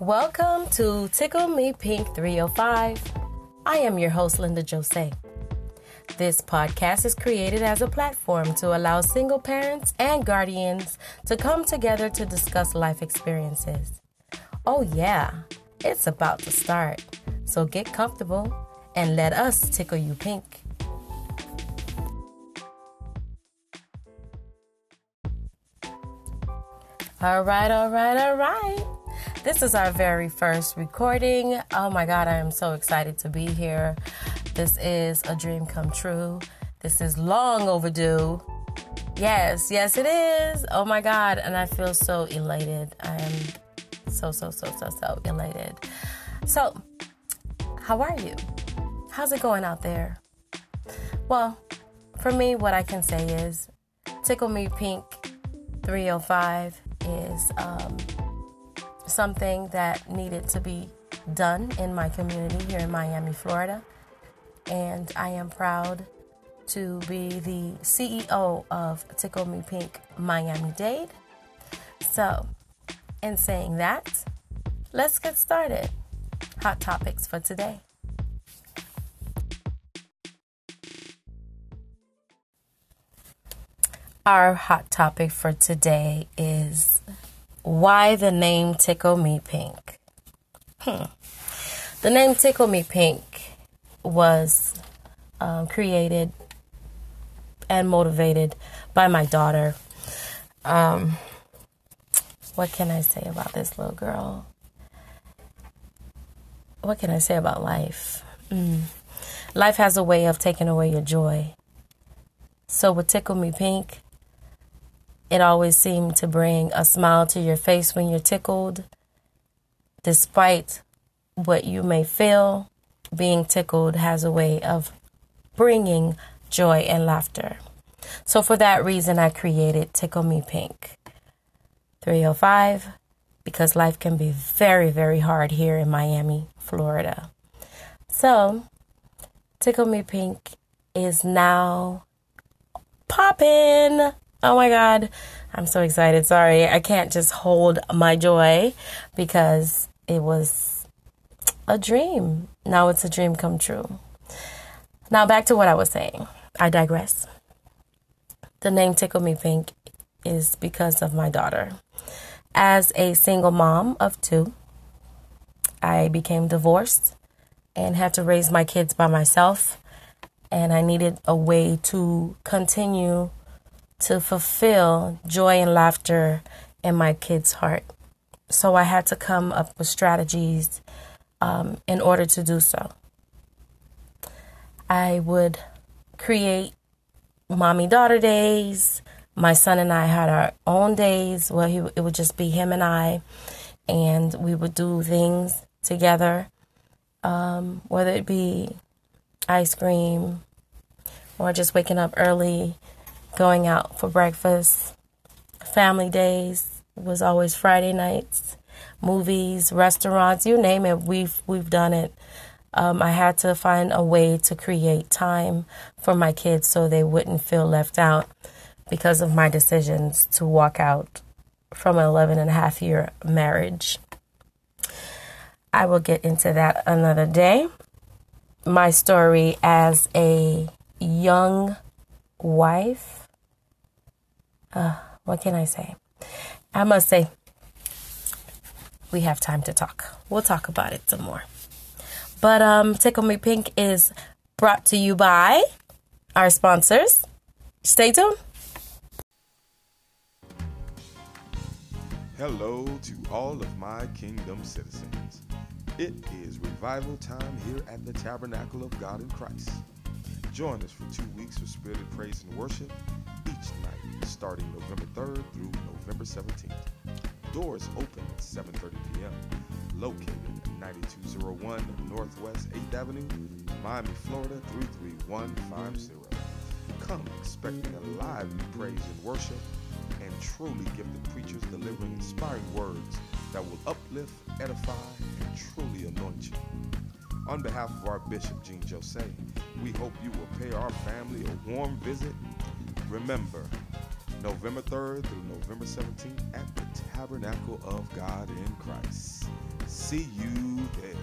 Welcome to Tickle Me Pink 305. I am your host, Linda Jose. This podcast is created as a platform to allow single parents and guardians to come together to discuss life experiences. Oh, yeah, it's about to start. So get comfortable and let us tickle you pink. All right, all right, all right. This is our very first recording. Oh my God, I am so excited to be here. This is a dream come true. This is long overdue. Yes, yes, it is. Oh my God. And I feel so elated. I am so, so, so, so, so elated. So, how are you? How's it going out there? Well, for me, what I can say is Tickle Me Pink 305 is um, something that needed to be done in my community here in Miami, Florida. And I am proud to be the CEO of Tickle Me Pink Miami Dade. So, in saying that, let's get started. Hot topics for today. Our hot topic for today is why the name Tickle Me Pink. Hmm. The name Tickle Me Pink was um, created and motivated by my daughter. Um, what can I say about this little girl? What can I say about life? Mm. Life has a way of taking away your joy. So with Tickle Me Pink, it always seemed to bring a smile to your face when you're tickled. Despite what you may feel, being tickled has a way of bringing joy and laughter. So, for that reason, I created Tickle Me Pink 305 because life can be very, very hard here in Miami, Florida. So, Tickle Me Pink is now popping. Oh my God. I'm so excited. Sorry. I can't just hold my joy because it was a dream. Now it's a dream come true. Now back to what I was saying. I digress. The name Tickle Me Pink is because of my daughter. As a single mom of two, I became divorced and had to raise my kids by myself. And I needed a way to continue to fulfill joy and laughter in my kids' heart. So I had to come up with strategies um, in order to do so. I would create mommy daughter days. My son and I had our own days where he, it would just be him and I, and we would do things together, um, whether it be ice cream or just waking up early going out for breakfast. Family days was always Friday nights. Movies, restaurants, you name it, we've we've done it. Um, I had to find a way to create time for my kids so they wouldn't feel left out because of my decisions to walk out from an 11 and a half year marriage. I will get into that another day. My story as a young wife uh, what can I say? I must say, we have time to talk. We'll talk about it some more. But um, Tickle Me Pink is brought to you by our sponsors. Stay tuned. Hello to all of my kingdom citizens. It is revival time here at the Tabernacle of God in Christ. Join us for two weeks of spirited praise and worship each night starting November 3rd through November 17th. Doors open at 7.30 p.m. Located at 9201 Northwest 8th Avenue, Miami, Florida 33150. Come expecting a lively praise and worship and truly give the preachers delivering inspiring words that will uplift, edify, and truly anoint you. On behalf of our Bishop Jean Jose, we hope you will pay our family a warm visit. Remember, November 3rd through November 17th at the Tabernacle of God in Christ. See you there.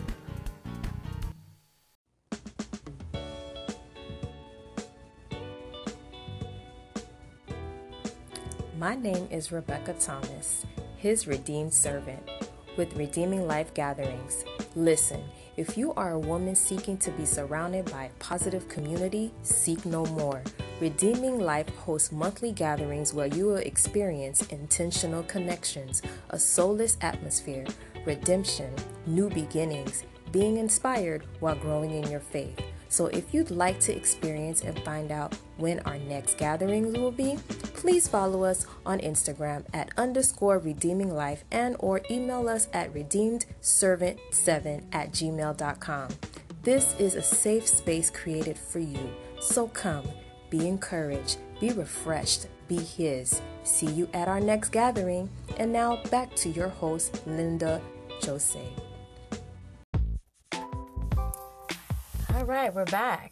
My name is Rebecca Thomas, his redeemed servant, with Redeeming Life Gatherings. Listen, if you are a woman seeking to be surrounded by a positive community, seek no more. Redeeming Life hosts monthly gatherings where you will experience intentional connections, a soulless atmosphere, redemption, new beginnings, being inspired while growing in your faith. So if you'd like to experience and find out when our next gatherings will be, please follow us on Instagram at underscore redeeming life and or email us at redeemedservant7 at gmail.com. This is a safe space created for you. So come, be encouraged, be refreshed, be His. See you at our next gathering. And now back to your host, Linda Jose. All right, we're back.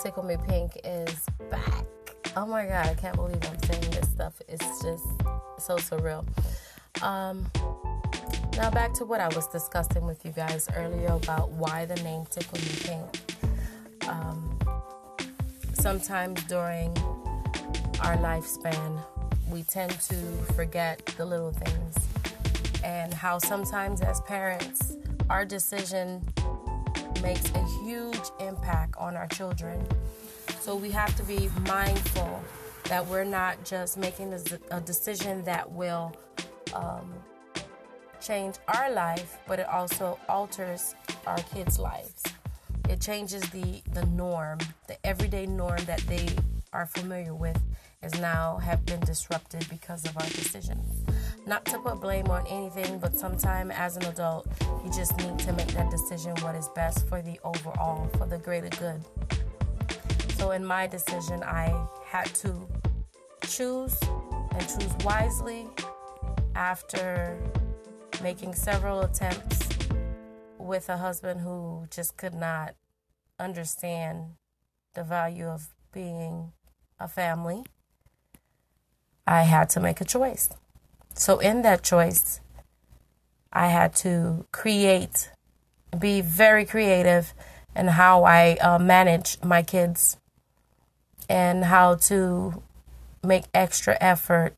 Tickle Me Pink is back. Oh my God, I can't believe I'm saying this stuff. It's just so surreal. Um, now back to what I was discussing with you guys earlier about why the name Tickle Me Pink. Um, sometimes during our lifespan, we tend to forget the little things and how sometimes as parents, our decision makes a huge impact on our children. So we have to be mindful that we're not just making a decision that will um, change our life, but it also alters our kids' lives. It changes the, the norm, the everyday norm that they are familiar with is now have been disrupted because of our decisions. Not to put blame on anything, but sometime as an adult, you just need to make that decision what is best for the overall, for the greater good. So in my decision, I had to choose and choose wisely after making several attempts with a husband who just could not understand the value of being a family. I had to make a choice. So, in that choice, I had to create, be very creative in how I uh, manage my kids and how to make extra effort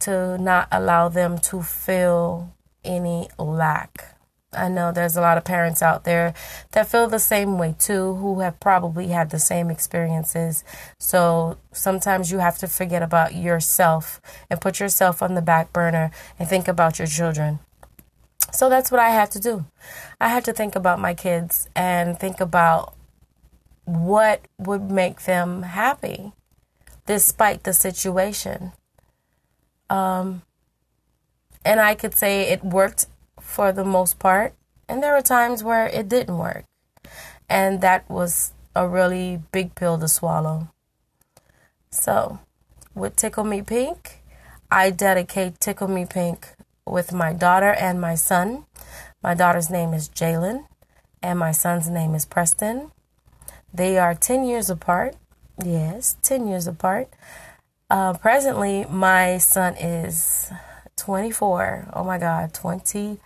to not allow them to feel any lack. I know there's a lot of parents out there that feel the same way too, who have probably had the same experiences. So sometimes you have to forget about yourself and put yourself on the back burner and think about your children. So that's what I had to do. I had to think about my kids and think about what would make them happy despite the situation. Um, and I could say it worked for the most part. And there were times where it didn't work. And that was a really big pill to swallow. So, with Tickle Me Pink, I dedicate Tickle Me Pink with my daughter and my son. My daughter's name is Jalen, and my son's name is Preston. They are 10 years apart. Yes, 10 years apart. Uh, presently, my son is 24. Oh my God, 20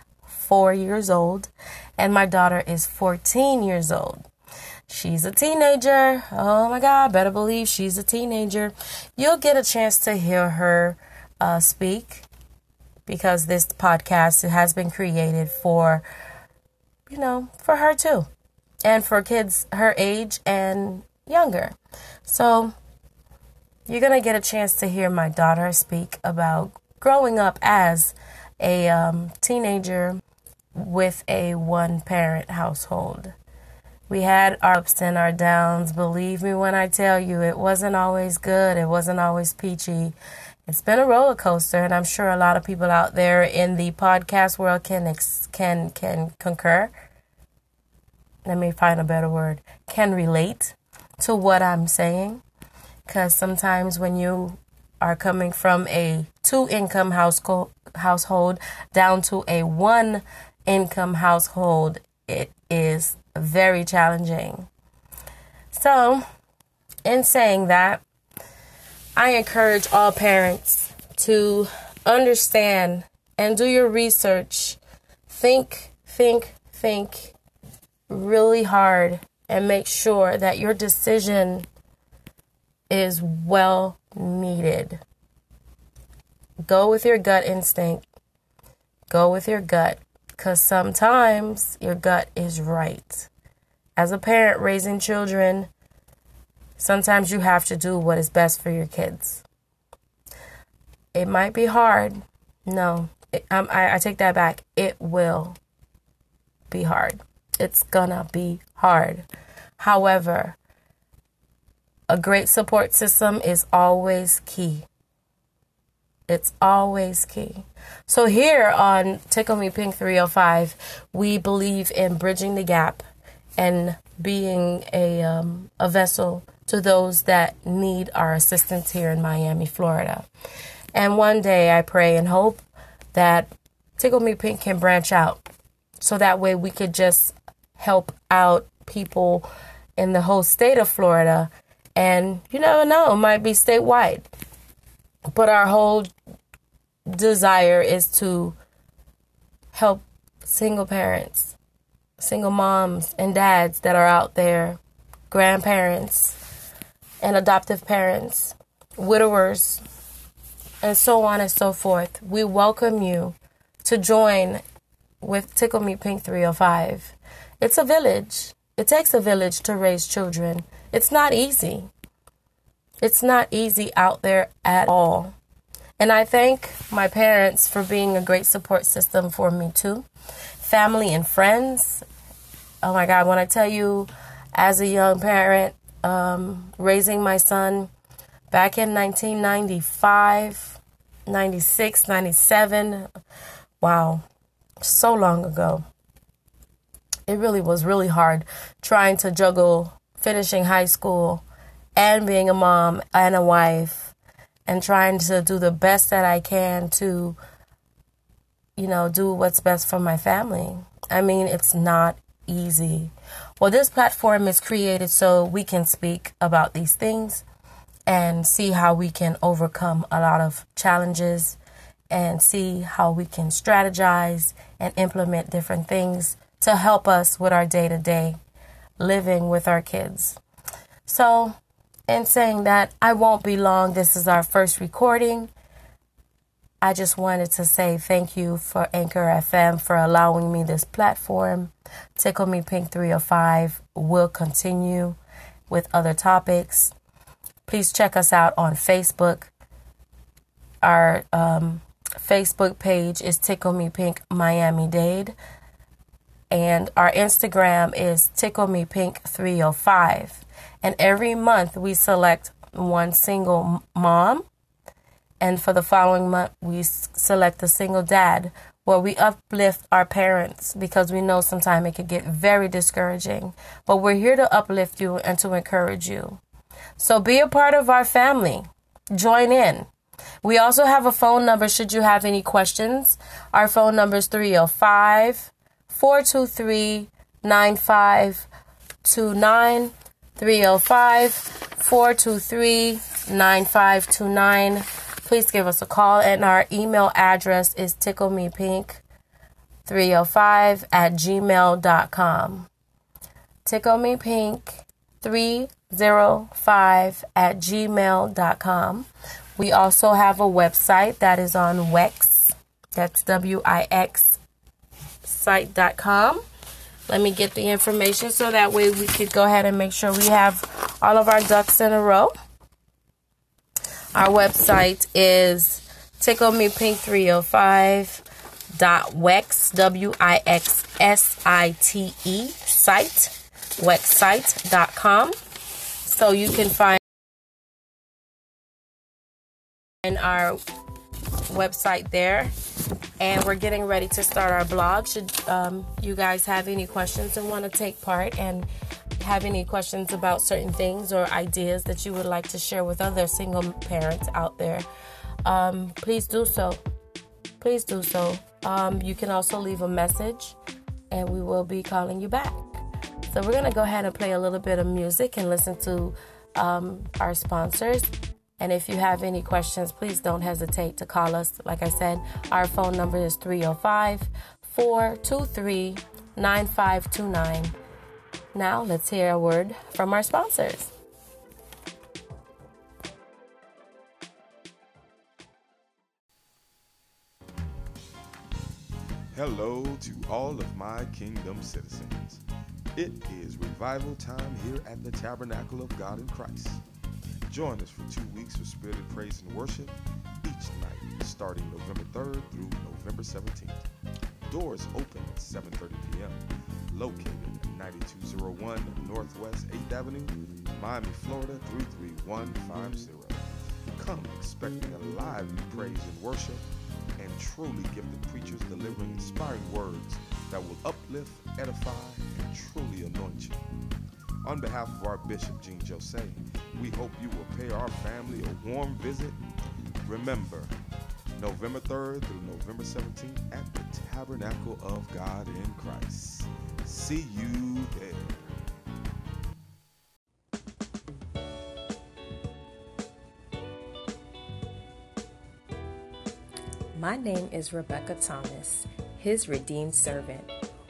four years old, and my daughter is 14 years old. She's a teenager. Oh my God, better believe she's a teenager. You'll get a chance to hear her uh, speak because this podcast has been created for, you know, for her too, and for kids her age and younger. So you're going to get a chance to hear my daughter speak about growing up as a um, teenager with a one parent household. We had our ups and our downs. Believe me when I tell you, it wasn't always good. It wasn't always peachy. It's been a roller coaster, and I'm sure a lot of people out there in the podcast world can can can concur. Let me find a better word. Can relate to what I'm saying, because sometimes when you are coming from a two income household household down to a one income household, it is very challenging. So, in saying that, I encourage all parents to understand and do your research. Think, think, think really hard and make sure that your decision is well needed. Go with your gut instinct. Go with your gut because sometimes your gut is right. As a parent raising children, sometimes you have to do what is best for your kids. It might be hard. No, it, I, I take that back. It will be hard. It's gonna be hard. However, a great support system is always key. It's always key. So, here on Tickle Me Pink 305, we believe in bridging the gap and being a, um, a vessel to those that need our assistance here in Miami, Florida. And one day I pray and hope that Tickle Me Pink can branch out so that way we could just help out people in the whole state of Florida. And you never know, it might be statewide. But our whole desire is to help single parents, single moms and dads that are out there, grandparents and adoptive parents, widowers, and so on and so forth. We welcome you to join with Tickle Me Pink 305. It's a village. It takes a village to raise children. It's not easy. It's not easy out there at all. And I thank my parents for being a great support system for me too. Family and friends. Oh my God, when I tell you, as a young parent, um, raising my son back in 1995, 96, 97, wow, so long ago. It really was really hard trying to juggle finishing high school and being a mom and a wife and trying to do the best that I can to, you know, do what's best for my family. I mean, it's not easy. Well, this platform is created so we can speak about these things and see how we can overcome a lot of challenges and see how we can strategize and implement different things to help us with our day to day living with our kids. So, in saying that, I won't be long. This is our first recording. I just wanted to say thank you for Anchor FM for allowing me this platform. Tickle Me Pink 305 will continue with other topics. Please check us out on Facebook. Our um, Facebook page is Tickle Me Pink Miami Dade. And our Instagram is Tickle Me Pink 305. And every month we select one single mom. And for the following month, we select a single dad where we uplift our parents because we know sometimes it could get very discouraging. But we're here to uplift you and to encourage you. So be a part of our family. Join in. We also have a phone number should you have any questions. Our phone number is 305 423 9529. 305 423 9529. Please give us a call, and our email address is ticklemepink305 at gmail.com. Ticklemepink305 at gmail.com. We also have a website that is on Wix. That's W I X site.com. Let me get the information so that way we could go ahead and make sure we have all of our ducks in a row. Our website is ticklemepink305 dot wex w i x s i t e site wexsite.com so you can find in our website there and we're getting ready to start our blog. Should um, you guys have any questions and want to take part and have any questions about certain things or ideas that you would like to share with other single parents out there um, please do so. Please do so. Um, you can also leave a message and we will be calling you back. So we're going to go ahead and play a little bit of music and listen to um, our sponsors And if you have any questions, please don't hesitate to call us. Like I said, our phone number is 305 423 9529. Now, let's hear a word from our sponsors. Hello to all of my kingdom citizens. It is revival time here at the Tabernacle of God in Christ. Join us for two weeks of spirited praise and worship each night, starting November 3rd through November 17th. Doors open at 7:30 p.m. Located at 9201 Northwest 8th Avenue, Miami, Florida 33150. Come expecting a lively praise and worship and truly gifted preachers delivering inspiring words that will uplift, edify, and truly anoint you. On behalf of our Bishop Jean Jose, we hope you will pay our family a warm visit. Remember, November 3rd through November 17th at the Tabernacle of God in Christ. See you there. My name is Rebecca Thomas, his redeemed servant,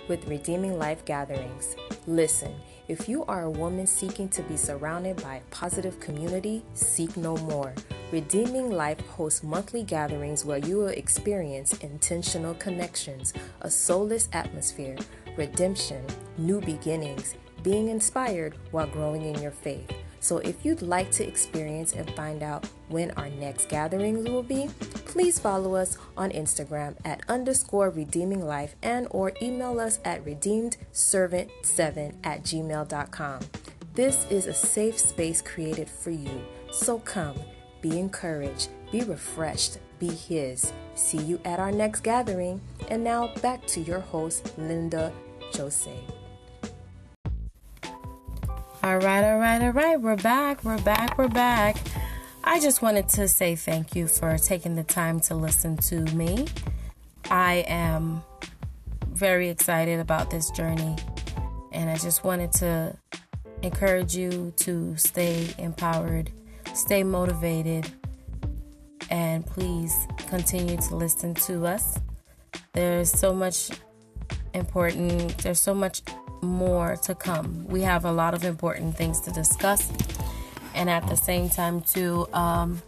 with Redeeming Life Gatherings. Listen, if you are a woman seeking to be surrounded by a positive community, seek no more. Redeeming Life hosts monthly gatherings where you will experience intentional connections, a soulless atmosphere, redemption, new beginnings, being inspired while growing in your faith. So if you'd like to experience and find out when our next gatherings will be, please follow us on Instagram at underscore redeeming life and or email us at redeemedservant7 at gmail.com. This is a safe space created for you. So come, be encouraged, be refreshed, be His. See you at our next gathering. And now back to your host, Linda Jose. All right, all right, all right. We're back. We're back. We're back. I just wanted to say thank you for taking the time to listen to me. I am very excited about this journey, and I just wanted to encourage you to stay empowered, stay motivated, and please continue to listen to us. There's so much important, there's so much more to come. We have a lot of important things to discuss, and at the same time, too, um,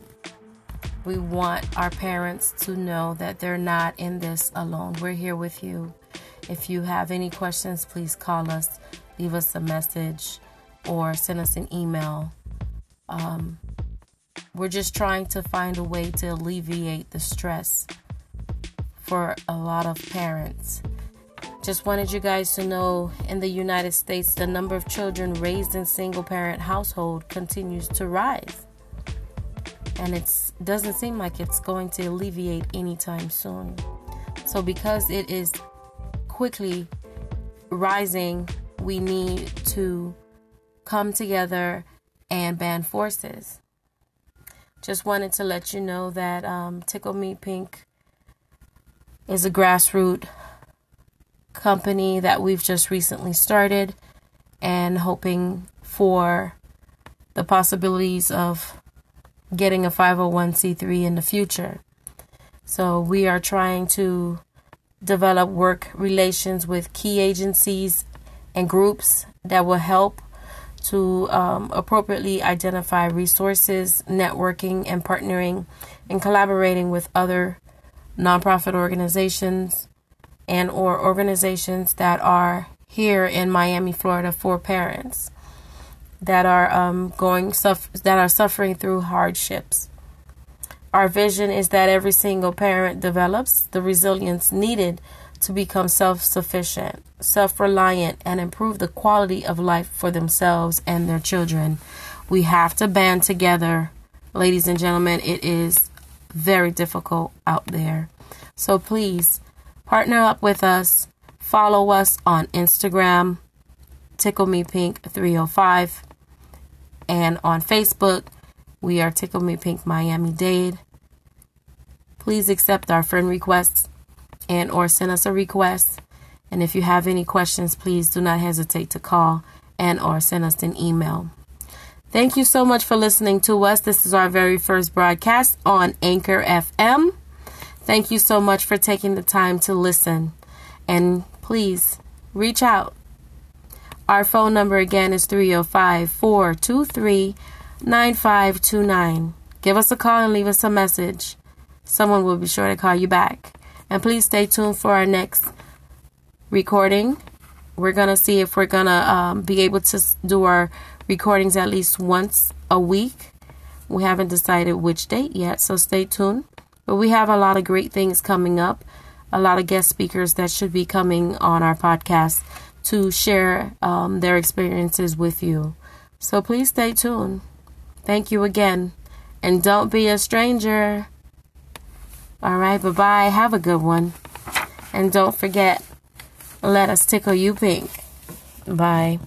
we want our parents to know that they're not in this alone. We're here with you. If you have any questions, please call us, leave us a message, or send us an email. Um, we're just trying to find a way to alleviate the stress for a lot of parents. Just wanted you guys to know in the United States, the number of children raised in single parent household continues to rise. And it doesn't seem like it's going to alleviate anytime soon. So, because it is quickly rising, we need to come together and band forces. Just wanted to let you know that um, Tickle Me Pink is a grassroots company that we've just recently started and hoping for the possibilities of getting a 501c3 in the future. So we are trying to develop work relations with key agencies and groups that will help to um, appropriately identify resources, networking, and partnering and collaborating with other nonprofit organizations and or organizations that are here in Miami, Florida for parents that are um, going that are suffering through hardships. Our vision is that every single parent develops the resilience needed to become self-sufficient, self-reliant, and improve the quality of life for themselves and their children. We have to band together, ladies and gentlemen. It is very difficult out there. So please Partner up with us. Follow us on Instagram, Tickle Me Pink 305. And on Facebook, we are Tickle Me Pink Miami Dade. Please accept our friend requests and or send us a request. And if you have any questions, please do not hesitate to call and or send us an email. Thank you so much for listening to us. This is our very first broadcast on Anchor FM. Thank you so much for taking the time to listen. And please reach out. Our phone number again is 305 423 9529. Give us a call and leave us a message. Someone will be sure to call you back. And please stay tuned for our next recording. We're going to see if we're going to um, be able to do our recordings at least once a week. We haven't decided which date yet, so stay tuned. But we have a lot of great things coming up, a lot of guest speakers that should be coming on our podcast to share um, their experiences with you. So please stay tuned. Thank you again. And don't be a stranger. All right, bye bye. Have a good one. And don't forget, let us tickle you pink. Bye.